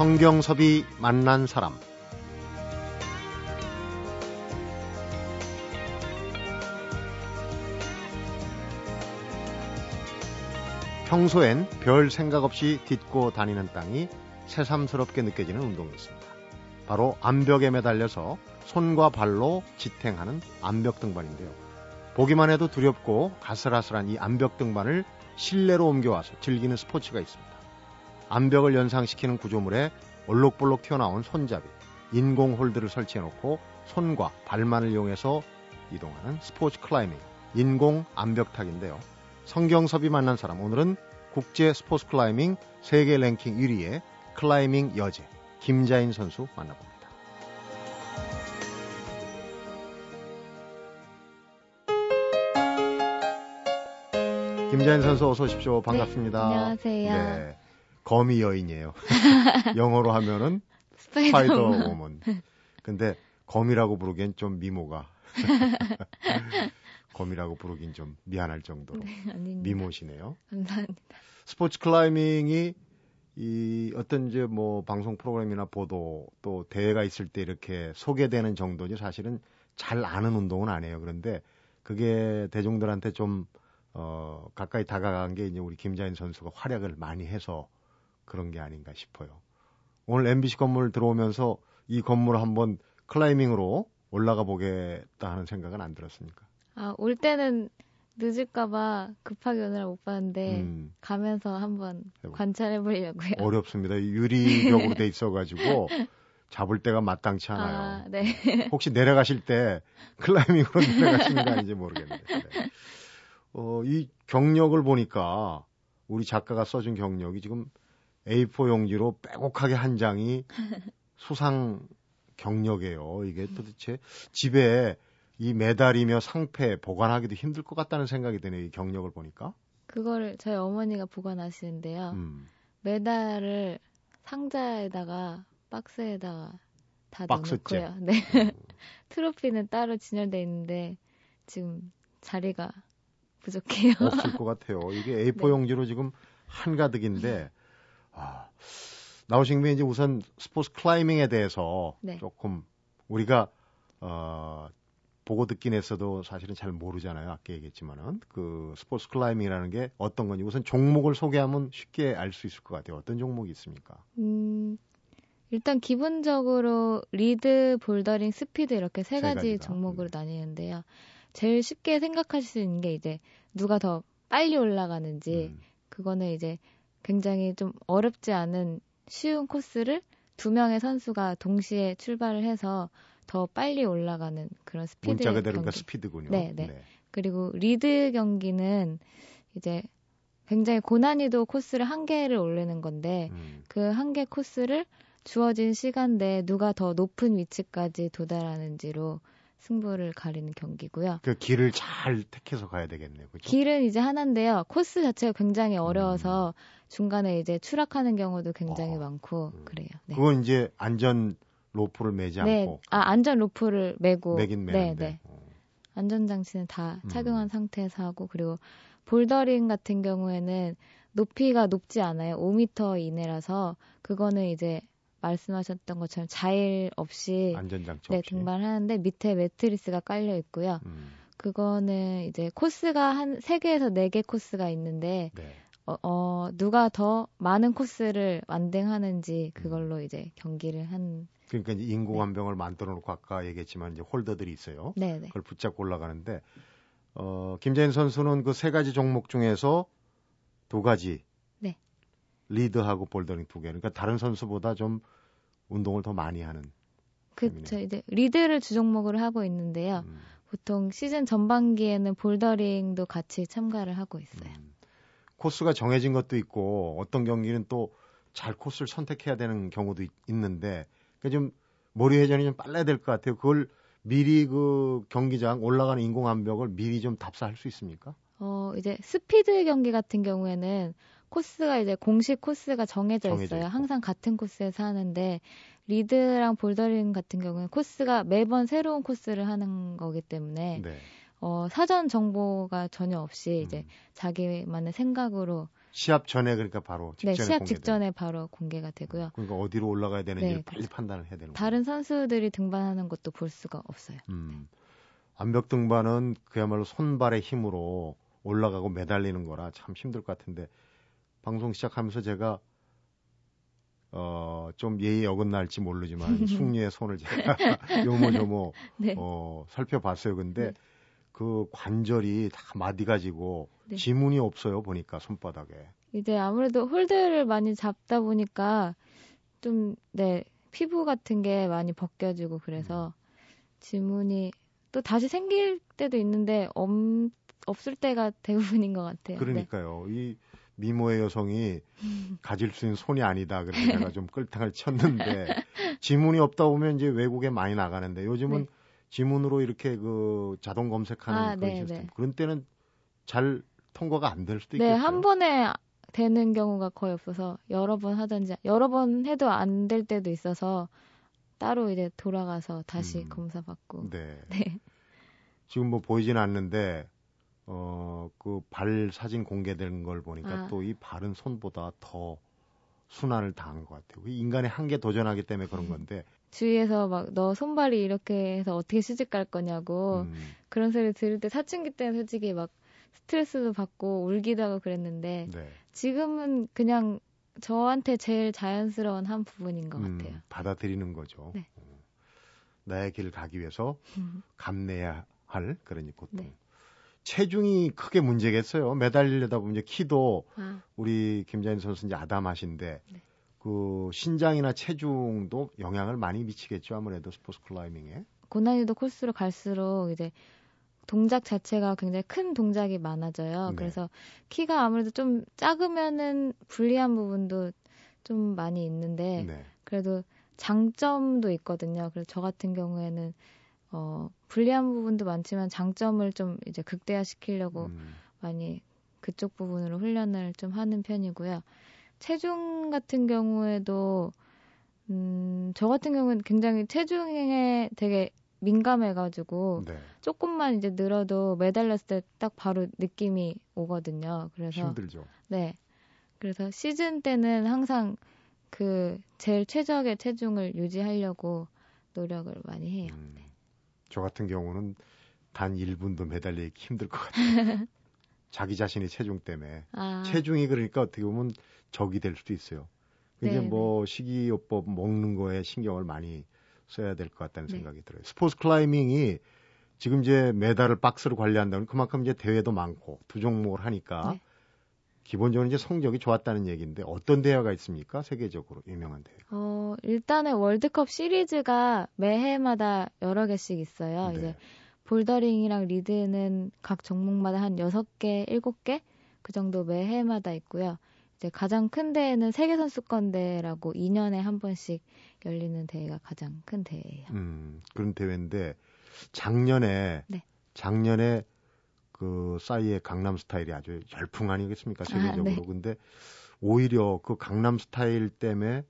성경섭이 만난 사람 평소엔 별 생각 없이 딛고 다니는 땅이 새삼스럽게 느껴지는 운동이 있습니다. 바로 암벽에 매달려서 손과 발로 지탱하는 암벽 등반인데요. 보기만 해도 두렵고 가슬아슬한 이 암벽 등반을 실내로 옮겨와서 즐기는 스포츠가 있습니다. 암벽을 연상시키는 구조물에 올록볼록 튀어나온 손잡이, 인공 홀드를 설치해놓고 손과 발만을 이용해서 이동하는 스포츠 클라이밍, 인공 암벽타기인데요. 성경섭이 만난 사람 오늘은 국제 스포츠 클라이밍 세계 랭킹 1위의 클라이밍 여제 김자인 선수 만나봅니다. 김자인 선수 어서 오십시오. 반갑습니다. 네, 안녕하세요. 네, 거미 여인이에요. 영어로 하면은 spider woman. 근데 거미라고 부르기엔 좀 미모가 거미라고 부르긴 좀 미안할 정도로 네, 미모시네요. 감사합니다. 스포츠 클라이밍이 이 어떤 이제 뭐 방송 프로그램이나 보도 또 대회가 있을 때 이렇게 소개되는 정도지 사실은 잘 아는 운동은 아니에요. 그런데 그게 대중들한테 좀 어, 가까이 다가간 게 이제 우리 김자인 선수가 활약을 많이 해서 그런 게 아닌가 싶어요. 오늘 MBC 건물 들어오면서 이 건물 한번 클라이밍으로 올라가 보겠다 하는 생각은 안 들었습니까? 아, 올 때는 늦을까봐 급하게 오느라 못 봤는데 음. 가면서 한번 관찰해 보려고요. 어렵습니다. 유리벽으로 돼 있어가지고 잡을 때가 마땅치 않아요. 아, 네. 혹시 내려가실 때 클라이밍으로 내려가시는 거 아닌지 모르겠는데. 네. 어, 이 경력을 보니까 우리 작가가 써준 경력이 지금 A4 용지로 빼곡하게 한 장이 수상 경력이에요. 이게 도대체 집에 이 메달이며 상패 보관하기도 힘들 것 같다는 생각이 드네요. 이 경력을 보니까. 그거를 저희 어머니가 보관하시는데요. 음. 메달을 상자에다가 박스에다가 다 박스째. 넣고요. 네. 음. 트로피는 따로 진열돼 있는데 지금 자리가 부족해요. 없을 것 같아요. 이게 A4 네. 용지로 지금 한가득인데 아, 나오신 김에 이제 우선 스포츠 클라이밍에 대해서 네. 조금 우리가 어, 보고 듣긴 했어도 사실은 잘 모르잖아요. 아까 얘기했지만은 그 스포츠 클라이밍이라는 게 어떤 건지 우선 종목을 소개하면 쉽게 알 수 있을 것 같아요. 어떤 종목이 있습니까? 음, 일단 기본적으로 리드, 볼더링, 스피드 이렇게 세, 세 가지 가지다. 종목으로 음. 나뉘는데요. 제일 쉽게 생각하실 수 있는 게 이제 누가 더 빨리 올라가는지 음. 그거는 이제 굉장히 좀 어렵지 않은 쉬운 코스를 두 명의 선수가 동시에 출발을 해서 더 빨리 올라가는 그런 스피드 문자 그대로 그러니까 스피드군요. 네, 네, 네. 그리고 리드 경기는 이제 굉장히 고난이도 코스를 한 개를 올리는 건데 음. 그한 개 코스를 주어진 시간 내에 누가 더 높은 위치까지 도달하는지로 승부를 가리는 경기고요. 그 길을 잘 택해서 가야 되겠네요. 그죠? 길은 이제 하나인데요. 코스 자체가 굉장히 어려워서 음. 중간에 이제 추락하는 경우도 굉장히 어. 많고 음. 그래요. 네. 그건 이제 안전 로프를 매지 네. 않고 아 안전 로프를 매고 매긴 매는데 네, 네. 어. 안전 장치는 다 음. 착용한 음. 상태에서 하고 그리고 볼더링 같은 경우에는 높이가 높지 않아요. 5m 이내라서 그거는 이제 말씀하셨던 것처럼 자일 없이 안전장치 네, 없이. 등반하는데 밑에 매트리스가 깔려 있고요. 음. 그거는 이제 코스가 한 3개에서 4개 코스가 있는데 네. 어, 어, 누가 더 많은 코스를 완등하는지 그걸로 음. 이제 경기를 한 그러니까 이제 인공암병을 네. 만들어 놓고 아까 얘기했지만 이제 홀더들이 있어요. 네, 네. 그걸 붙잡고 올라가는데 어, 김재인 선수는 그 세 가지 종목 중에서 두 가지 네. 리드하고 볼더링 두 개. 그러니까 다른 선수보다 좀 운동을 더 많이 하는. 그렇죠. 이제 리드를 주 종목으로 하고 있는데요. 음. 보통 시즌 전반기에는 볼더링도 같이 참가를 하고 있어요. 음. 코스가 정해진 것도 있고 어떤 경기는 또 잘 코스를 선택해야 되는 경우도 있, 는데 그러니까 좀 머리 회전이 좀 빨라야 될 것 같아요. 그걸 미리 그 경기장 올라가는 인공 암벽을 미리 좀 답사할 수 있습니까? 어, 이제 스피드 경기 같은 경우에는 코스가 이제 공식 코스가 정해져, 정해져 있어요. 있고. 항상 같은 코스에서 하는데 리드랑 볼더링 같은 경우는 코스가 매번 새로운 코스를 하는 거기 때문에 네. 어, 사전 정보가 전혀 없이 음. 이제 자기만의 생각으로 시합 전에 그러니까 바로 직전에 네, 시합 직전에 바로 공개가 되고요. 그러니까 어디로 올라가야 되는지 네, 빨리 판단을 해야 되는 다른 거예요. 선수들이 등반하는 것도 볼 수가 없어요. 음. 암벽 등반은 그야말로 손발의 힘으로 올라가고 매달리는 거라 참 힘들 것 같은데 방송 시작하면서 제가 어, 좀 예의 어긋날지 모르지만 숙리의 손을 제가 요모조모 네. 어, 살펴봤어요. 근데 네. 그 관절이 다 마디 가지고 네. 지문이 없어요. 보니까 손바닥에. 이제 아무래도 홀드를 많이 잡다 보니까 좀 네, 피부 같은 게 많이 벗겨지고 그래서 음. 지문이 또 다시 생길 때도 있는데 엄, 없을 때가 대부분인 것 같아요. 네. 그러니까요. 네. 이 미모의 여성이 가질 수 있는 손이 아니다. 그래서 제가 좀 끌탕을 쳤는데 지문이 없다 보면 이제 외국에 많이 나가는데 요즘은 네. 지문으로 이렇게 그 자동 검색하는 아, 그런 네, 시스템. 네. 그런 때는 잘 통과가 안 될 수도 있겠죠. 네, 한 번에 되는 경우가 거의 없어서 여러 번 하든지 여러 번 해도 안 될 때도 있어서 따로 이제 돌아가서 다시 음, 검사받고. 네. 네. 지금 뭐 보이지는 않는데 어, 그 발 사진 공개되는 걸 보니까 아. 또이 발은 손보다 더 순환을 당한 것 같아요. 인간의 한계 도전하기 때문에 그런 음. 건데. 주위에서 막 너 손발이 이렇게 해서 어떻게 시집 갈 거냐고 음. 그런 소리 들을 때 사춘기 때는 솔직히 막 스트레스도 받고 울기도 하고 그랬는데 네. 지금은 그냥 저한테 제일 자연스러운 한 부분인 것 음, 같아요. 받아들이는 거죠. 네. 어. 나의 길을 가기 위해서 음. 감내해야 할 그러니 고통. 네. 체중이 크게 문제겠어요. 매달리려다 보면 이제 키도 아. 우리 김자인 선수 이제 아담하신데 네. 그 신장이나 체중도 영향을 많이 미치겠죠. 아무래도 스포츠 클라이밍에. 고난이도 코스로 갈수록 이제 동작 자체가 굉장히 큰 동작이 많아져요. 네. 그래서 키가 아무래도 좀 작으면은 불리한 부분도 좀 많이 있는데 네. 그래도 장점도 있거든요. 그래서 저 같은 경우에는 어, 불리한 부분도 많지만 장점을 좀 이제 극대화 시키려고 음. 많이 그쪽 부분으로 훈련을 좀 하는 편이고요. 체중 같은 경우에도 음, 저 같은 경우는 굉장히 체중에 되게 민감해가지고 네. 조금만 이제 늘어도 매달렸을 때 딱 바로 느낌이 오거든요. 그래서 힘들죠. 네. 그래서 시즌 때는 항상 그 제일 최적의 체중을 유지하려고 노력을 많이 해요. 음. 네. 저 같은 경우는 단 1분도 매달리기 힘들 것 같아요. 자기 자신의 체중 때문에. 아. 체중이 그러니까 어떻게 보면 적이 될 수도 있어요. 이제 네, 뭐 네. 식이요법 먹는 거에 신경을 많이 써야 될 것 같다는 네. 생각이 들어요. 스포츠 클라이밍이 지금 이제 메달을 박스로 관리한다면 그만큼 이제 대회도 많고 두 종목을 하니까 네. 기본적으로 이제 성적이 좋았다는 얘기인데 어떤 대회가 있습니까? 세계적으로 유명한 대회. 어, 일단은 월드컵 시리즈가 매해마다 여러 개씩 있어요. 네. 이제 볼더링이랑 리드는 각 종목마다 한 6개, 7개 그 정도 매해마다 있고요. 이제 가장 큰 대회는 세계 선수권 대회라고 2년에 한 번씩 열리는 대회가 가장 큰 대회예요. 음, 그런 대회인데 작년에 네. 작년에 그 싸이의 강남 스타일이 아주 열풍 아니겠습니까 세계적으로. 아, 네. 근데 오히려 그 강남 스타일 때문에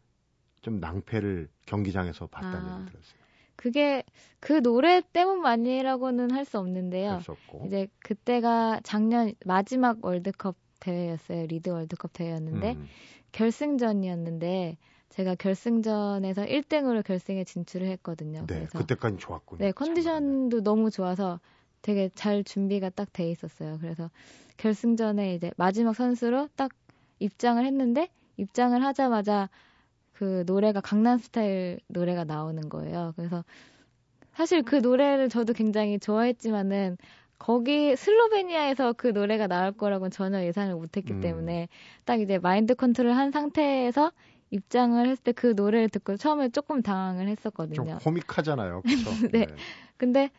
좀 낭패를 경기장에서 봤다는 아, 얘기 들었어요. 그게 그 노래 때문만이라고는 할 수 없는데요. 할수 없고. 이제 그때가 작년 마지막 월드컵 대회였어요. 리드 월드컵 대회였는데 음. 결승전이었는데 제가 결승전에서 1등으로 결승에 진출을 했거든요. 네, 그래서 그때까지 좋았군요. 네, 컨디션도 너무 좋아서 되게 잘 준비가 딱 돼 있었어요. 그래서 결승전에 이제 마지막 선수로 딱 입장을 했는데 입장을 하자마자 그 노래가 강남 스타일 노래가 나오는 거예요. 그래서 사실 그 노래를 저도 굉장히 좋아했지만은 거기 슬로베니아에서 그 노래가 나올 거라고는 전혀 예상을 못했기 음. 때문에 딱 이제 마인드 컨트롤 한 상태에서 입장을 했을 때 그 노래를 듣고 처음에 조금 당황을 했었거든요. 좀 코믹하잖아요. 그렇죠? 네. 네. 근데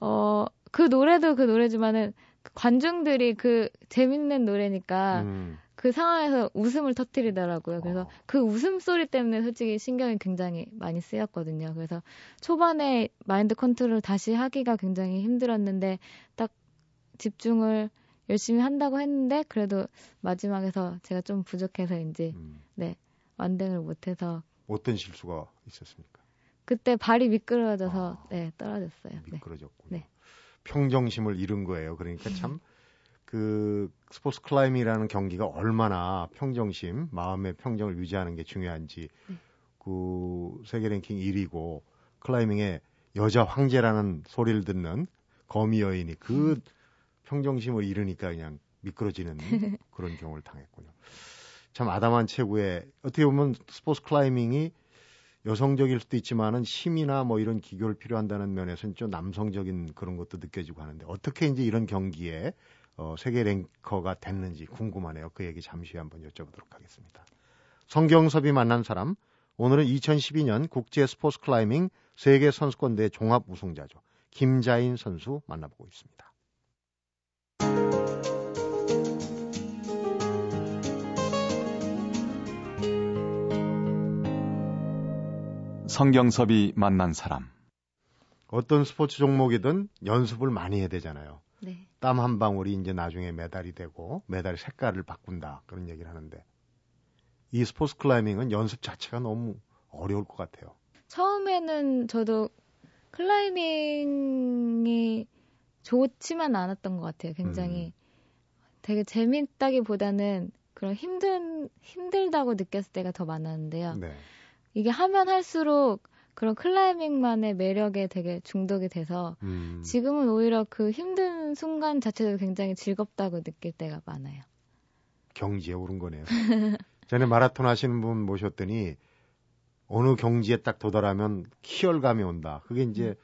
어 그 노래도 그 노래지만은 그 관중들이 그 재밌는 노래니까 음. 그 상황에서 웃음을 터뜨리더라고요. 그래서 어. 그 웃음 소리 때문에 솔직히 신경이 굉장히 많이 쓰였거든요. 그래서 초반에 마인드 컨트롤 다시 하기가 굉장히 힘들었는데 딱 집중을 열심히 한다고 했는데 그래도 마지막에서 제가 좀 부족해서인지 음. 네 완등을 못해서 어떤 실수가 있었습니까? 그때 발이 미끄러져서 아, 네 떨어졌어요. 미끄러졌군요. 네. 평정심을 잃은 거예요. 그러니까 참, 그 스포츠 클라이밍이라는 경기가 얼마나 평정심, 마음의 평정을 유지하는 게 중요한지 네. 그 세계 랭킹 1위고 클라이밍의 여자 황제라는 소리를 듣는 거미 여인이 그 평정심을 잃으니까 그냥 미끄러지는 그런 경우를 당했군요. 참 아담한 체구에 어떻게 보면 스포츠 클라이밍이 여성적일 수도 있지만은 힘이나 뭐 이런 기교를 필요한다는 면에서는 좀 남성적인 그런 것도 느껴지고 하는데 어떻게 이제 이런 경기에 어, 세계 랭커가 됐는지 궁금하네요. 그 얘기 잠시 한번 여쭤보도록 하겠습니다. 성경섭이 만난 사람 오늘은 2012년 국제 스포츠 클라이밍 세계 선수권대 종합 우승자죠. 김자인 선수 만나보고 있습니다. 성경섭이 만난 사람. 어떤 스포츠 종목이든 연습을 많이 해야 되잖아요. 네. 땀한 방울이 이제 나중에 메달이 되고 메달 색깔을 바꾼다 그런 얘기를 하는데 이 스포츠 클라이밍은 연습 자체가 너무 어려울 것 같아요. 처음에는 저도 클라이밍이 좋지만 않았던 것 같아요. 굉장히 음. 되게 재밌다기보다는 그런 힘든 힘들다고 느꼈을 때가 더 많았는데요. 네. 이게 하면 할수록 그런 클라이밍만의 매력에 되게 중독이 돼서 음. 지금은 오히려 그 힘든 순간 자체도 굉장히 즐겁다고 느낄 때가 많아요. 경지에 오른 거네요. 전에 마라톤 하시는 분 모셨더니 어느 경지에 딱 도달하면 희열감이 온다. 그게 이제 음.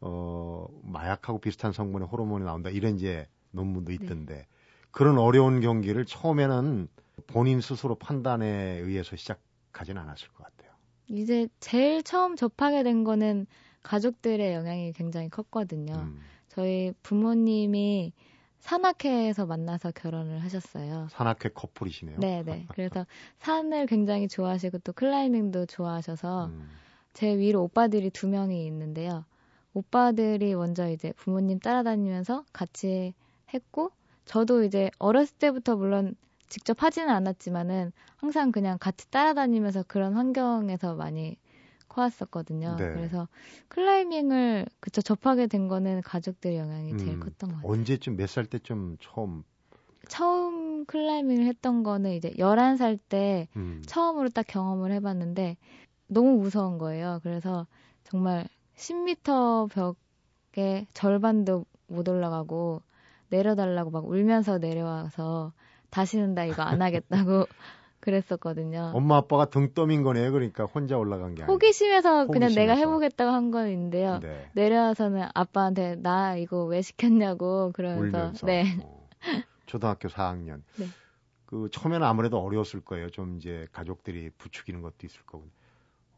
어 마약하고 비슷한 성분의 호르몬이 나온다. 이런 이제 논문도 네. 있던데 네. 그런 어려운 경기를 처음에는 본인 스스로 판단에 의해서 시작하지는 않았을 것 같아요. 이제 제일 처음 접하게 된 거는 가족들의 영향이 굉장히 컸거든요. 음. 저희 부모님이 산악회에서 만나서 결혼을 하셨어요. 산악회 커플이시네요. 네, 네. 그래서 산을 굉장히 좋아하시고 또 클라이밍도 좋아하셔서 음. 제 위로 오빠들이 두 명이 있는데요. 오빠들이 먼저 이제 부모님 따라다니면서 같이 했고 저도 이제 어렸을 때부터 물론 직접 하지는 않았지만은 항상 그냥 같이 따라다니면서 그런 환경에서 많이 커왔었거든요. 네. 그래서 클라이밍을 그쵸 접하게 된 거는 가족들의 영향이 음, 제일 컸던 것 같아요. 언제쯤 몇 살 때좀 처음 처음 클라이밍을 했던 거는 이제 11살 때 음. 처음으로 딱 경험을 해봤는데 너무 무서운 거예요. 그래서 정말 10m 벽에 절반도 못 올라가고 내려달라고 막 울면서 내려와서 다시는 나 이거 안 하겠다고 그랬었거든요. 엄마 아빠가 등 떠민 거네요. 그러니까 혼자 올라간 게 아니고. 호기심에서 그냥 내가 해보겠다고 한 건인데요. 네. 내려와서는 아빠한테 나 이거 왜 시켰냐고 그러면서 울면서. 네. 어. 초등학교 4학년. 네. 그 처음에는 아무래도 어려웠을 거예요. 좀 이제 가족들이 부추기는 것도 있을 거고.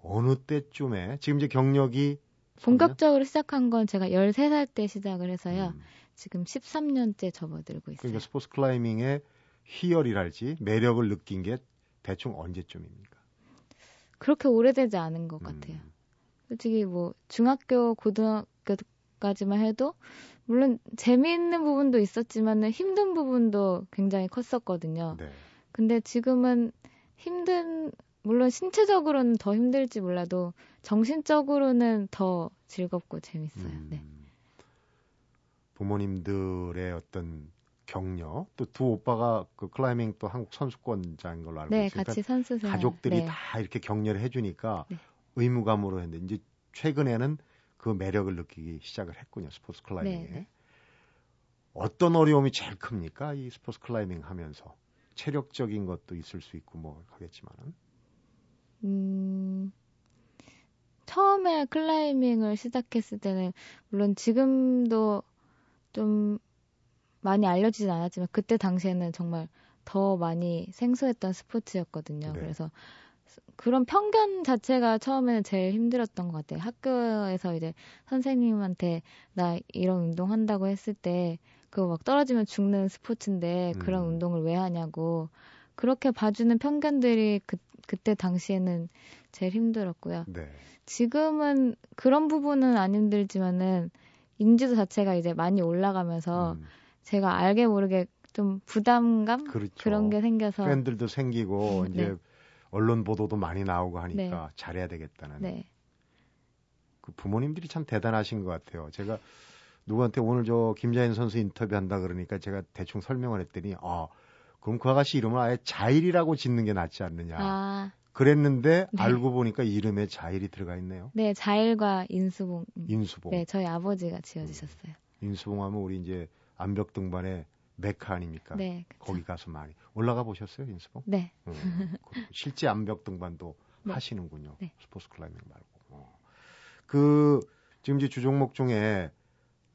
어느 때쯤에 지금 이제 경력이 본격적으로 시작한 건 제가 13살 때 시작을 해서요. 음. 지금 13년째 접어들고 있어요. 그러니까 스포츠 클라이밍의 희열이랄지 매력을 느낀 게 대충 언제쯤입니까? 그렇게 오래되지 않은 것 같아요. 음. 솔직히 뭐 중학교, 고등학교까지만 해도 물론 재미있는 부분도 있었지만은 힘든 부분도 굉장히 컸었거든요. 네. 근데 지금은 힘든 물론 신체적으로는 더 힘들지 몰라도 정신적으로는 더 즐겁고 재밌어요. 음. 네. 부모님들의 어떤 격려 또 두 오빠가 그 클라이밍 또 한국 선수권자인 걸로 알고 네, 있으니까 같이 선수 가족들이 네. 다 이렇게 격려를 해주니까 네. 의무감으로 했는데 이제 최근에는 그 매력을 느끼기 시작을 했군요 스포츠 클라이밍에 네, 네. 어떤 어려움이 제일 큽니까 이 스포츠 클라이밍 하면서 체력적인 것도 있을 수 있고 뭐 하겠지만은 음 처음에 클라이밍을 시작했을 때는 물론 지금도 좀 많이 알려지진 않았지만 그때 당시에는 정말 더 많이 생소했던 스포츠였거든요. 네. 그래서 그런 편견 자체가 처음에는 제일 힘들었던 것 같아요. 학교에서 이제 선생님한테 나 이런 운동 한다고 했을 때 그거 막 떨어지면 죽는 스포츠인데 그런 음. 운동을 왜 하냐고 그렇게 봐주는 편견들이 그, 그때 당시에는 제일 힘들었고요. 네. 지금은 그런 부분은 안 힘들지만은 인지도 자체가 이제 많이 올라가면서 음. 제가 알게 모르게 좀 부담감 그렇죠. 그런 게 생겨서 팬들도 생기고 네. 이제 언론 보도도 많이 나오고 하니까 네. 잘해야 되겠다는 네. 그 부모님들이 참 대단하신 것 같아요. 제가 누구한테 오늘 저 김자인 선수 인터뷰한다 그러니까 제가 대충 설명을 했더니 아 그럼 그 아가씨 이름을 아예 자일이라고 짓는 게 낫지 않느냐. 아. 그랬는데 네. 알고 보니까 이름에 자일이 들어가 있네요. 네, 자일과 인수봉. 인수봉. 네, 저희 아버지가 지어주셨어요. 음. 인수봉 하면 우리 이제 암벽 등반의 메카 아닙니까? 네. 그쵸. 거기 가서 많이 올라가 보셨어요, 인수봉? 네. 음, 실제 암벽 등반도 네. 하시는군요. 네. 스포츠 클라이밍 말고. 어. 그 지금 이제 주종목 중에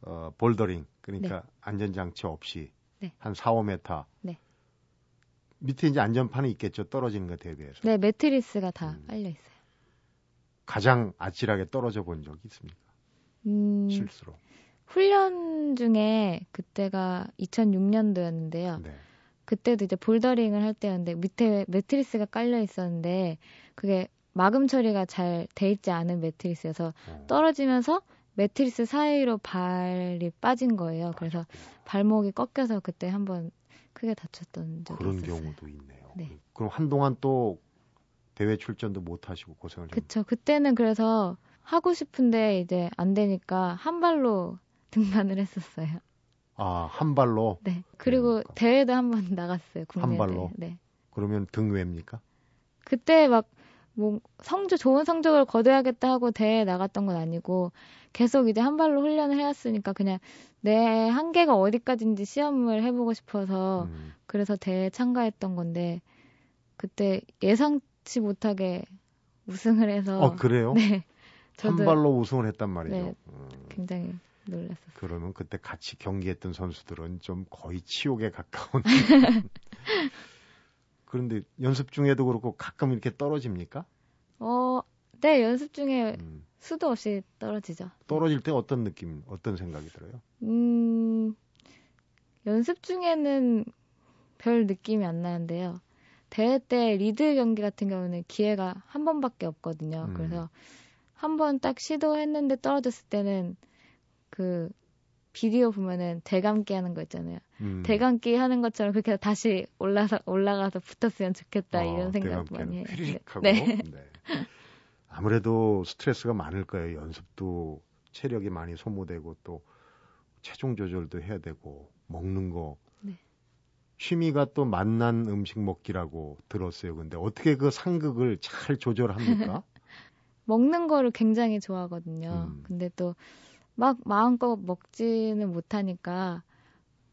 어, 볼더링 그러니까 네. 안전장치 없이 네. 한 4, 5m 네. 밑에 이제 안전판이 있겠죠. 떨어지는 것에 대비해서. 네, 매트리스가 다 음. 깔려 있어요. 가장 아찔하게 떨어져 본 적이 있습니까? 음, 실수로. 훈련 중에 그때가 2006년도였는데요. 네. 그때도 이제 볼더링을 할 때였는데 밑에 매트리스가 깔려 있었는데 그게 마금 처리가 잘 돼 있지 않은 매트리스여서 어. 떨어지면서 매트리스 사이로 발이 빠진 거예요. 그래서 발목이 꺾여서 그때 한번 크게 다쳤던 적이 그런 있었어요. 경우도 있네요. 네. 그럼 한동안 또 대회 출전도 못 하시고 고생을 그쵸. 그때는 그래서 하고 싶은데 이제 안 되니까 한 발로 등반을 했었어요. 아, 한 발로? 네. 그리고 그러니까. 대회도 한 번 나갔어요. 국내 한 발로? 대회. 네. 그러면 등외입니까? 그때 막, 뭐, 성적, 좋은 성적을 거둬야겠다 하고 대회에 나갔던 건 아니고, 계속 이제 한 발로 훈련을 해왔으니까 그냥 내 한계가 어디까지인지 시험을 해보고 싶어서, 음. 그래서 대회에 참가했던 건데, 그때 예상치 못하게 우승을 해서. 어, 그래요? 네. 한 발로 우승을 했단 말이죠. 네, 음. 굉장히 놀랐었어요. 그러면 그때 같이 경기했던 선수들은 좀 거의 치욕에 가까운. 그런데 연습 중에도 그렇고 가끔 이렇게 떨어집니까? 어, 네, 연습 중에 음. 수도 없이 떨어지죠. 떨어질 때 어떤 느낌, 어떤 생각이 들어요? 음, 연습 중에는 별 느낌이 안 나는데요. 대회 때 리드 경기 같은 경우는 기회가 한 번밖에 없거든요. 음. 그래서 한 번 딱 시도했는데 떨어졌을 때는 그 비디오 보면은 대감기 하는 거 있잖아요. 음. 대감기 하는 것처럼 그렇게 다시 올라서 올라가서 붙었으면 좋겠다 어, 이런 생각 많이 해요. 휘릭하고. 네. 네. 아무래도 스트레스가 많을 거예요. 연습도 체력이 많이 소모되고 또 체중 조절도 해야 되고 먹는 거. 네. 취미가 또 맛난 음식 먹기라고 들었어요. 근데 어떻게 그 상극을 잘 조절합니까? 먹는 거를 굉장히 좋아하거든요. 음. 근데 또 막 마음껏 먹지는 못하니까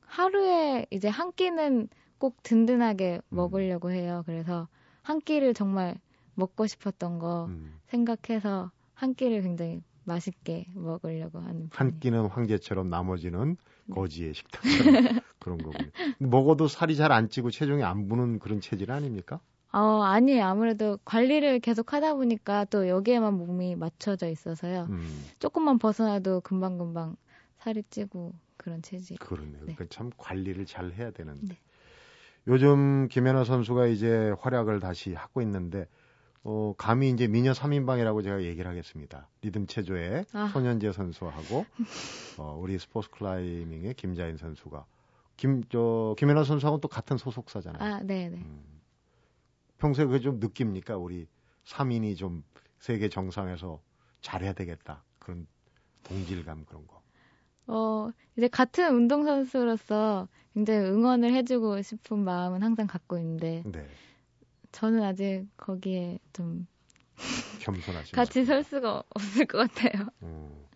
하루에 이제 한 끼는 꼭 든든하게 음. 먹으려고 해요. 그래서 한 끼를 정말 먹고 싶었던 거 음. 생각해서 한 끼를 굉장히 맛있게 먹으려고 하는 편이에요. 한 끼는 황제처럼 나머지는 네. 거지의 식탁처럼 그런 거군요. 먹어도 살이 잘 안 찌고 체중이 안 부는 그런 체질 아닙니까? 어, 아니에요. 아무래도 관리를 계속 하다 보니까 또 여기에만 몸이 맞춰져 있어서요. 음. 조금만 벗어나도 금방금방 살이 찌고 그런 체질. 그러네요. 네. 그러니까 참 관리를 잘 해야 되는데. 네. 요즘 김연아 선수가 이제 활약을 다시 하고 있는데 어, 감히 이제 미녀 3인방이라고 제가 얘기를 하겠습니다. 리듬 체조의 아. 손현재 선수하고 어, 우리 스포츠 클라이밍의 김자인 선수가 김, 저, 김연아 선수하고 또 같은 소속사잖아요. 아, 네네. 음. 평소에 그게 좀 느낍니까? 우리 3인이 좀 세계 정상에서 잘해야 되겠다. 그런 동질감 그런 거. 어, 이제 같은 운동선수로서 굉장히 응원을 해주고 싶은 마음은 항상 갖고 있는데. 네. 저는 아직 거기에 좀. 겸손하시 같이 설 수가 없을 것 같아요. 음,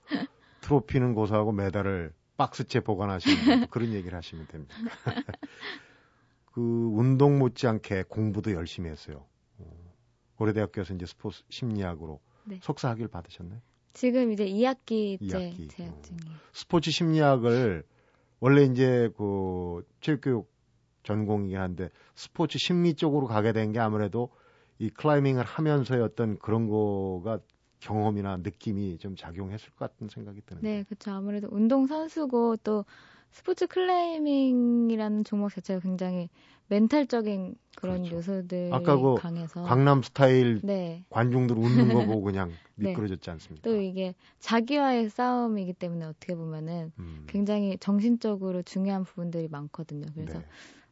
트로피는 고사하고 메달을 박스째 보관하시는 그런 얘기를 하시면 됩니다. 그 운동 못지않게 공부도 열심히 했어요. 어, 고려대학교에서 이제 스포츠 심리학으로 네. 석사 학위를 받으셨나요? 지금 이제 2학기째 2학기. 재학 어. 중이에요. 스포츠 심리학을 원래 이제 그 체육교육 전공이긴 한데 스포츠 심리 쪽으로 가게 된 게 아무래도 이 클라이밍을 하면서의 어떤 그런 거가 경험이나 느낌이 좀 작용했을 것 같은 생각이 드는데. 네, 그렇죠. 아무래도 운동 선수고 또 스포츠 클라이밍이라는 종목 자체가 굉장히 멘탈적인 그런 그렇죠. 요소들이 아까 그 강해서 강남 스타일 네. 관중들 웃는 거 보고 그냥 네. 미끄러졌지 않습니까? 또 이게 자기와의 싸움이기 때문에 어떻게 보면은 음. 굉장히 정신적으로 중요한 부분들이 많거든요. 그래서 네.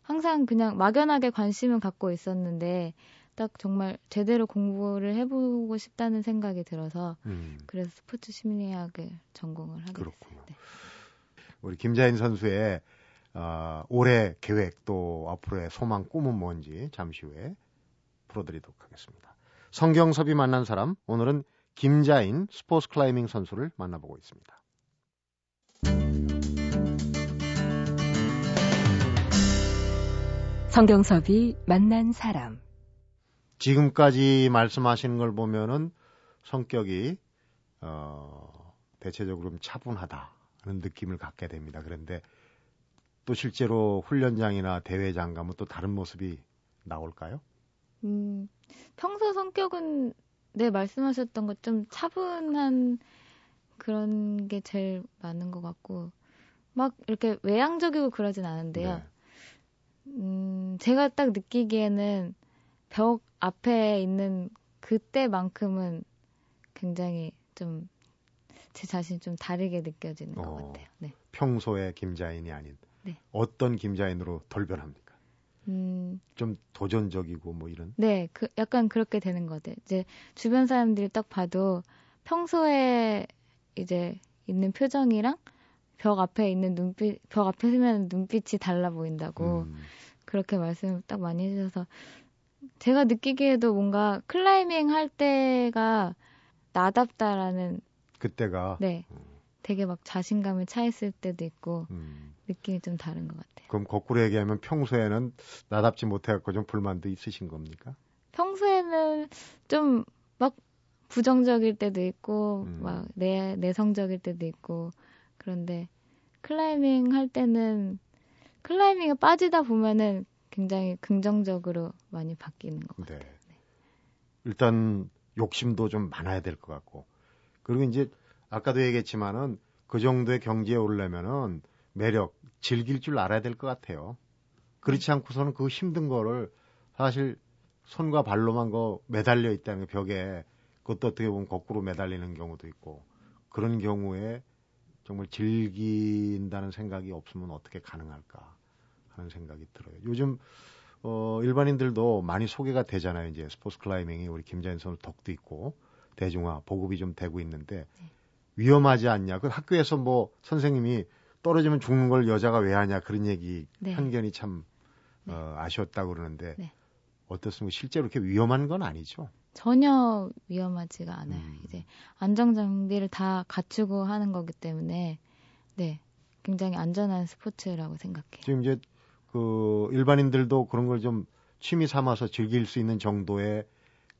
항상 그냥 막연하게 관심은 갖고 있었는데 딱 정말 제대로 공부를 해보고 싶다는 생각이 들어서 음. 그래서 스포츠 심리학을 전공을 하게 그렇군요. 됐어요. 네. 우리 김자인 선수의 어, 올해 계획 또 앞으로의 소망 꿈은 뭔지 잠시 후에 풀어드리도록 하겠습니다. 성경섭이 만난 사람 오늘은 김자인 스포츠 클라이밍 선수를 만나보고 있습니다. 성경섭이 만난 사람 지금까지 말씀하시는 걸 보면은 성격이 어, 대체적으로 좀 차분하다 는 느낌을 갖게 됩니다. 그런데 또 실제로 훈련장이나 대회장 가면 또 다른 모습이 나올까요? 음, 평소 성격은 네 말씀하셨던 것 좀 차분한 그런 게 제일 많은 것 같고 막 이렇게 외향적이고 그러진 않은데요. 네. 음, 제가 딱 느끼기에는 벽 앞에 있는 그때만큼은 굉장히 좀 제 자신이 좀 다르게 느껴지는 어, 것 같아요. 네. 평소의 김자인이 아닌 네. 어떤 김자인으로 돌변합니까? 음, 좀 도전적이고 뭐 이런. 네, 그 약간 그렇게 되는 것 같아요. 이제 주변 사람들이 딱 봐도 평소에 이제 있는 표정이랑 벽 앞에 있는 눈빛, 벽 앞에 서면 눈빛이 달라 보인다고 음. 그렇게 말씀을 딱 많이 해주셔서 제가 느끼기에도 뭔가 클라이밍 할 때가 나답다라는 그때가 네 음. 되게 막 자신감을 차있을 때도 있고 음. 느낌이 좀 다른 것 같아요. 그럼 거꾸로 얘기하면 평소에는 나답지 못해갖고 좀 불만도 있으신 겁니까? 평소에는 좀 막 부정적일 때도 있고 음. 막 내, 내성적일 때도 있고 그런데 클라이밍 할 때는 클라이밍에 빠지다 보면은 굉장히 긍정적으로 많이 바뀌는 것 같아요. 네. 네. 일단 욕심도 좀 많아야 될 것 같고 그리고 이제 아까도 얘기했지만은 그 정도의 경지에 오르려면은 매력 즐길 줄 알아야 될 것 같아요. 그렇지 네. 않고서는 그 힘든 거를 사실 손과 발로만 거 매달려 있다는 벽에 그것도 어떻게 보면 거꾸로 매달리는 경우도 있고 그런 경우에 정말 즐긴다는 생각이 없으면 어떻게 가능할까 하는 생각이 들어요. 요즘 어 일반인들도 많이 소개가 되잖아요. 이제 스포츠 클라이밍이 우리 김자연 선수 덕도 있고 대중화 보급이 좀 되고 있는데 네. 위험하지 않냐? 그 학교에서 뭐 선생님이 떨어지면 죽는 걸 여자가 왜 하냐 그런 얘기 네. 편견이 참 네. 어, 아쉬웠다고 그러는데 네. 어떻습니까? 실제로 이렇게 위험한 건 아니죠? 전혀 위험하지가 않아요. 음. 이제 안정 장비를 다 갖추고 하는 거기 때문에 네 굉장히 안전한 스포츠라고 생각해요. 지금 이제 그 일반인들도 그런 걸 좀 취미 삼아서 즐길 수 있는 정도의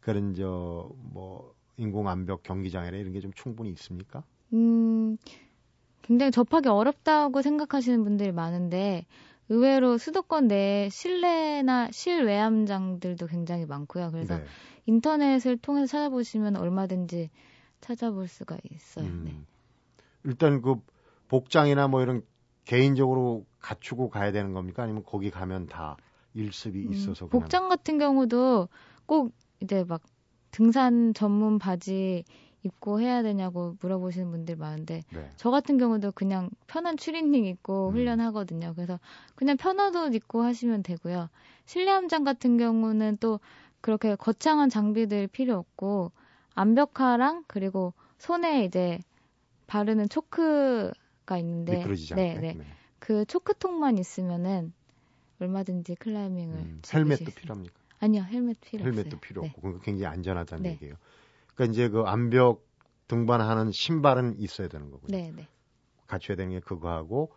그런 저 뭐 인공 암벽 경기장이나 이런 게 좀 충분히 있습니까? 음 굉장히 접하기 어렵다고 생각하시는 분들이 많은데 의외로 수도권 내 실내나 실외암장들도 굉장히 많고요. 그래서 네. 인터넷을 통해서 찾아보시면 얼마든지 찾아볼 수가 있어요. 음. 네. 일단 그 복장이나 뭐 이런 개인적으로 갖추고 가야 되는 겁니까? 아니면 거기 가면 다 일습이 음, 있어서 음, 복장 같은 경우도 꼭 이제 막 등산 전문 바지 입고 해야 되냐고 물어보시는 분들 많은데 네. 저 같은 경우도 그냥 편한 추리닝 입고 음. 훈련하거든요. 그래서 그냥 편한 옷 입고 하시면 되고요. 실내 함장 같은 경우는 또 그렇게 거창한 장비들 필요 없고 암벽화랑 그리고 손에 이제 바르는 초크가 있는데 네, 네. 네. 그 초크통만 있으면은 얼마든지 클라이밍을 음, 헬멧도 필요합니까? 아니요, 헬멧 필요 헬멧도 없어요. 필요 없고 네. 굉장히 안전하다는 네. 얘기예요. 그러니까 이제 그 암벽 등반하는 신발은 있어야 되는 거고요. 네, 네. 갖춰야 되는 게 그거하고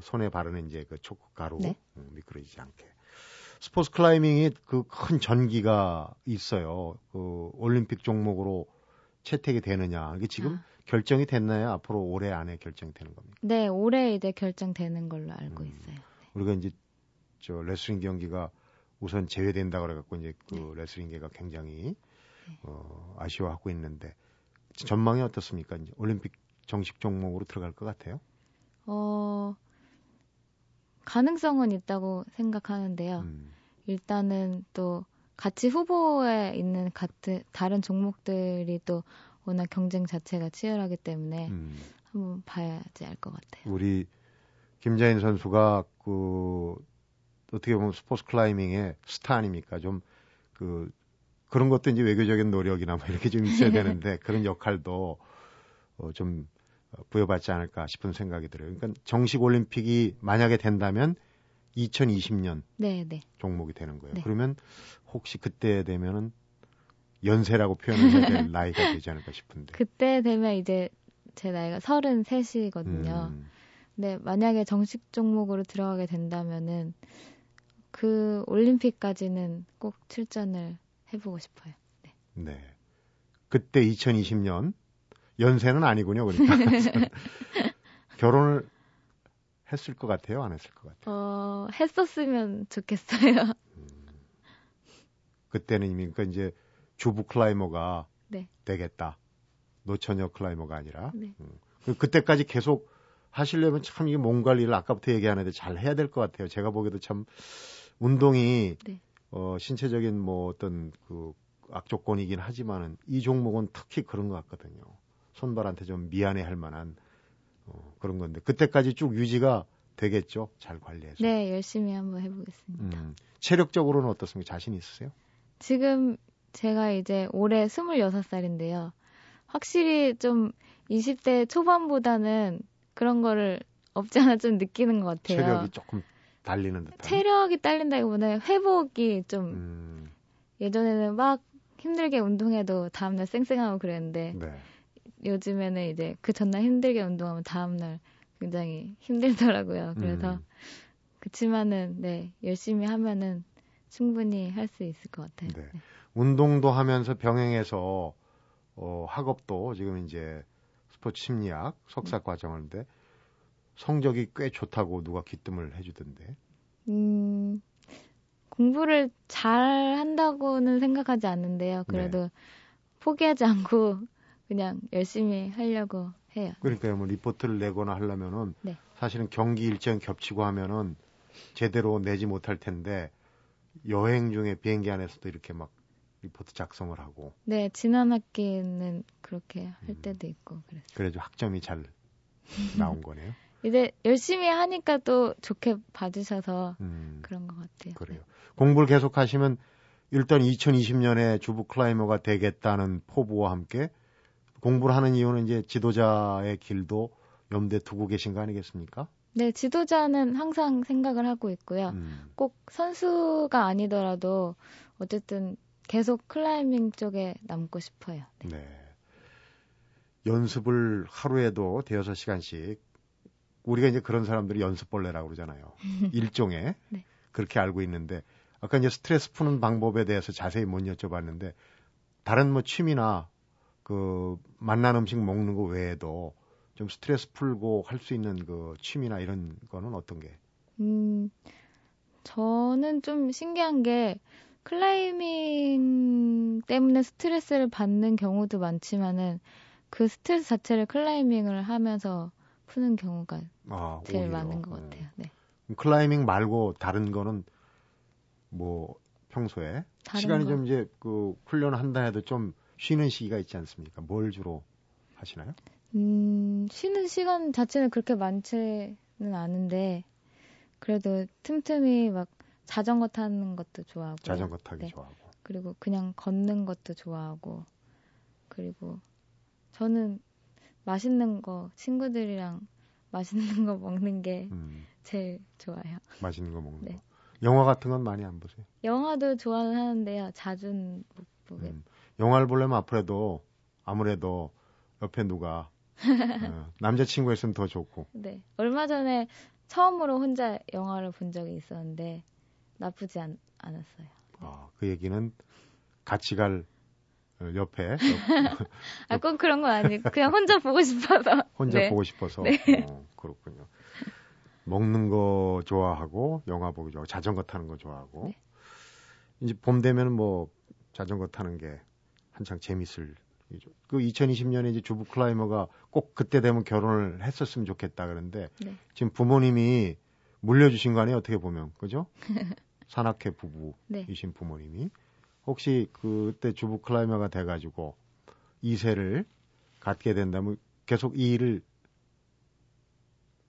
손에 바르는 이제 그 초크 가루 네. 음, 미끄러지지 않게. 스포츠 클라이밍이 그 큰 전기가 있어요. 그 올림픽 종목으로 채택이 되느냐. 이게 지금 아. 결정이 됐나요? 앞으로 올해 안에 결정이 되는 겁니까? 네, 올해 이제 결정되는 걸로 알고 음. 있어요. 네. 우리가 이제 저 레슬링 경기가 우선 제외된다 그래 갖고 이제 그 네. 레슬링계가 굉장히 네. 어, 아쉬워하고 있는데 전망이 어떻습니까? 이제 올림픽 정식 종목으로 들어갈 것 같아요? 어, 가능성은 있다고 생각하는데요. 음. 일단은 또 같이 후보에 있는 같은 다른 종목들이 또 워낙 경쟁 자체가 치열하기 때문에 음. 한번 봐야지 알 것 같아요. 우리 김자인 선수가 그 어떻게 보면 스포츠 클라이밍의 스타 아닙니까? 좀 그 그런 것도 이제 외교적인 노력이나 뭐 이렇게 좀 있어야 되는데 그런 역할도 어, 좀 부여받지 않을까 싶은 생각이 들어요. 그러니까 정식 올림픽이 만약에 된다면 2020년 네, 네. 종목이 되는 거예요. 네. 그러면 혹시 그때 되면은 연세라고 표현을 해야 될 나이가 되지 않을까 싶은데. 그때 되면 이제 제 나이가 33이거든요. 음. 근데 만약에 정식 종목으로 들어가게 된다면은 그 올림픽까지는 꼭 출전을 해보고 싶어요. 네. 네. 그때 2020년 연세는 아니군요. 그러니까 결혼을 했을 것 같아요? 안 했을 것 같아요? 어, 했었으면 좋겠어요. 음, 그때는 이미 그러니까 이제 주부 클라이머가 네. 되겠다. 노처녀 클라이머가 아니라. 네. 음. 그, 그때까지 계속 하시려면 참 이게 몸 관리를 아까부터 얘기하는데 잘 해야 될 것 같아요. 제가 보기에도 참 운동이 네. 어, 신체적인 뭐 어떤 그 악조건이긴 하지만은 이 종목은 특히 그런 것 같거든요. 손발한테 좀 미안해 할 만한 어, 그런 건데 그때까지 쭉 유지가 되겠죠. 잘 관리해서. 네, 열심히 한번 해보겠습니다. 음, 체력적으로는 어떻습니까? 자신 있으세요? 지금 제가 이제 올해 26살인데요. 확실히 좀 20대 초반보다는 그런 거를 없지 않아 좀 느끼는 것 같아요. 체력이 조금 달리는 듯한. 체력이 딸린다기보다는 회복이 좀 음. 예전에는 막 힘들게 운동해도 다음날 쌩쌩하고 그랬는데 네. 요즘에는 이제 그 전날 힘들게 운동하면 다음날 굉장히 힘들더라고요. 그래서 음. 그치만은 네 열심히 하면은 충분히 할 수 있을 것 같아요. 네. 네. 운동도 하면서 병행해서 어, 학업도 지금 이제 스포츠 심리학 석사 네. 과정인데 성적이 꽤 좋다고 누가 기뜸을 해주던데. 음, 공부를 잘 한다고는 생각하지 않는데요. 그래도 네. 포기하지 않고 그냥 열심히 하려고 해요. 그러니까요, 뭐 리포트를 내거나 하려면은 네. 사실은 경기 일정 겹치고 하면은 제대로 내지 못할 텐데 여행 중에 비행기 안에서도 이렇게 막 리포트 작성을 하고. 네, 지난 학기는 그렇게 할 음. 때도 있고 그랬어요. 그래도 학점이 잘 나온 거네요. 이제 열심히 하니까 또 좋게 봐주셔서 음. 그런 것 같아요. 그래요. 네. 공부를 계속 하시면 일단 2020년에 주부 클라이머가 되겠다는 포부와 함께 공부를 하는 이유는 이제 지도자의 길도 염두에 두고 계신 거 아니겠습니까? 네, 지도자는 항상 생각을 하고 있고요. 음. 꼭 선수가 아니더라도 어쨌든 계속 클라이밍 쪽에 남고 싶어요. 네. 네. 연습을 하루에도 대여섯 시간씩 우리가 이제 그런 사람들이 연습벌레라고 그러잖아요. 일종의 네. 그렇게 알고 있는데 아까 이제 스트레스 푸는 방법에 대해서 자세히 못 여쭤봤는데 다른 뭐 취미나 그 맛난 음식 먹는 거 외에도 좀 스트레스 풀고 할 수 있는 그 취미나 이런 거는 어떤 게? 음, 저는 좀 신기한 게 클라이밍 때문에 스트레스를 받는 경우도 많지만은 그 스트레스 자체를 클라이밍을 하면서 푸는 경우가 아, 제일 오히려. 많은 것 음. 같아요. 네. 클라이밍 말고 다른 거는 뭐 평소에 시간이 거. 좀 이제 그 훈련을 한다 해도 좀 쉬는 시기가 있지 않습니까? 뭘 주로 하시나요? 음, 쉬는 시간 자체는 그렇게 많지는 않은데 그래도 틈틈이 막 자전거 타는 것도 좋아하고 자전거 타기 네. 좋아하고 그리고 그냥 걷는 것도 좋아하고 그리고 저는 맛있는 거 친구들이랑 맛있는 거 먹는 게 음. 제일 좋아요. 맛있는 거 먹는 네. 거. 영화 같은 건 많이 안 보세요? 영화도 좋아는 하는데요. 자주는 못 보게. 음. 영화를 보려면 아무래도 아무래도 옆에 누가 어, 남자친구 있으면 더 좋고. 네. 얼마 전에 처음으로 혼자 영화를 본 적이 있었는데 나쁘지 않, 않았어요. 아, 그 얘기는 같이 갈 어, 옆에. 아, 꼭 그런 건 아니고 그냥 혼자 보고 싶어서. 혼자 네. 보고 싶어서. 네. 어, 그렇군요. 먹는 거 좋아하고 영화 보기 좋아하고 자전거 타는 거 좋아하고 네. 이제 봄 되면 뭐 자전거 타는 게 한창 재밌을 그 2020년에 이제 주부 클라이머가 꼭 그때 되면 결혼을 했었으면 좋겠다 그러는데 네. 지금 부모님이 물려주신 거 아니에요 어떻게 보면 그죠? 산악회 부부이신 네. 부모님이 혹시 그때 주부 클라이머가 돼가지고 2세를 갖게 된다면 계속 이 일을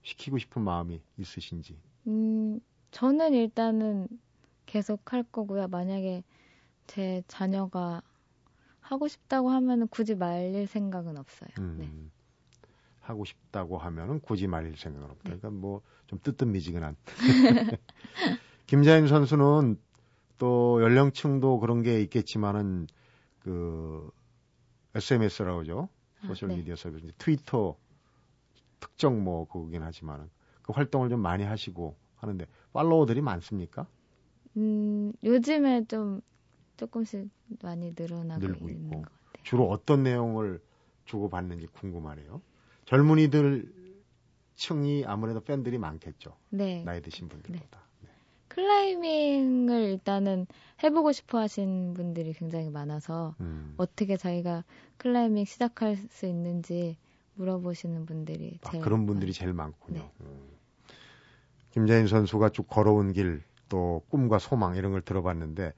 시키고 싶은 마음이 있으신지? 음, 저는 일단은 계속 할 거고요. 만약에 제 자녀가 하고 싶다고 하면 굳이 말릴 생각은 없어요. 음, 네. 하고 싶다고 하면은 굳이 말릴 생각은 없다. 네. 그러니까 뭐 좀 뜨뜻미지근한. 김자인 선수는 또 연령층도 그런 게 있겠지만은 그 SMS라고 하죠. 아, 소셜 아, 네. 미디어 서비스 트위터 특정 뭐 그거긴 하지만은 그 활동을 좀 많이 하시고 하는데 팔로워들이 많습니까? 음, 요즘에 좀 조금씩 많이 늘어나고 있는 있고. 것 같아요. 주로 어떤 내용을 주고받는지 궁금하네요. 젊은이들 층이 아무래도 팬들이 많겠죠. 네. 나이 드신 분들보다. 네. 네. 클라이밍을 일단은 해보고 싶어 하신 분들이 굉장히 많아서 음. 어떻게 자기가 클라이밍 시작할 수 있는지 물어보시는 분들이 아, 제일 그런 분들이 많... 제일 많군요. 네. 음. 김재인 선수가 쭉 걸어온 길 또 꿈과 소망 이런 걸 들어봤는데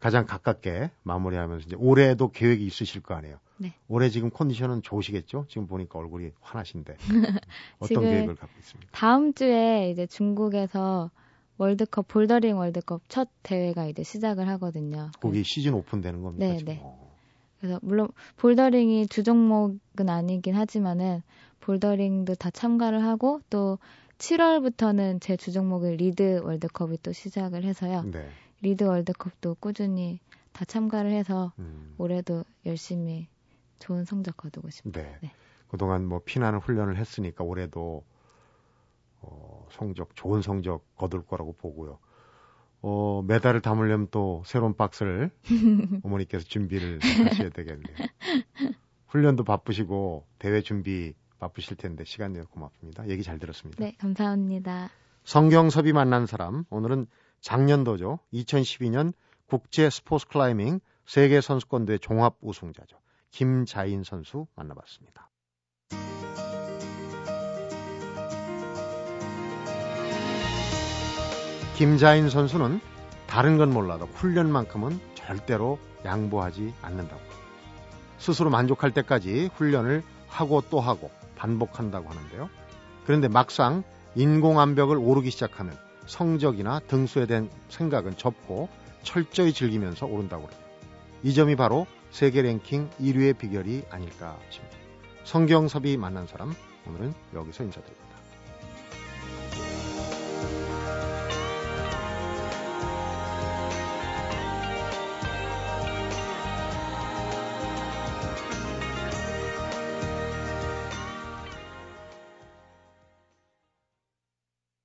가장 가깝게 마무리하면서 이제 올해도 계획이 있으실 거 아니에요. 네. 올해 지금 컨디션은 좋으시겠죠? 지금 보니까 얼굴이 환하신데 어떤 계획을 갖고 있습니까? 다음 주에 이제 중국에서 월드컵 볼더링 월드컵 첫 대회가 이제 시작을 하거든요. 거기 그 시즌 오픈되는 겁니까? 네, 네. 어. 그래서 물론 볼더링이 주 종목은 아니긴 하지만은 볼더링도 다 참가를 하고 또 7월부터는 제 주 종목인 리드 월드컵이 또 시작을 해서요. 네. 리드 월드컵도 꾸준히 다 참가를 해서 음. 올해도 열심히 좋은 성적 거두고 싶습니다. 네. 네. 그동안 뭐 피나는 훈련을 했으니까 올해도 어, 성적 좋은 성적 거둘 거라고 보고요. 어, 메달을 담으려면 또 새로운 박스를 어머니께서 준비를 하셔야 되겠네요. 훈련도 바쁘시고 대회 준비 바쁘실 텐데 시간 내어 고맙습니다. 얘기 잘 들었습니다. 네, 감사합니다. 성경섭이 만난 사람 오늘은 작년도죠. 2012년 국제 스포츠 클라이밍 세계 선수권대회 종합 우승자죠. 김자인 선수 만나봤습니다. 김자인 선수는 다른 건 몰라도 훈련만큼은 절대로 양보하지 않는다고. 스스로 만족할 때까지 훈련을 하고 또 하고 반복한다고 하는데요. 그런데 막상 인공암벽을 오르기 시작하면 성적이나 등수에 대한 생각은 접고 철저히 즐기면서 오른다고 그래요. 이 점이 바로 세계 랭킹 1위의 비결이 아닐까 싶습니다. 성경섭이 만난 사람 오늘은 여기서 인사드립니다.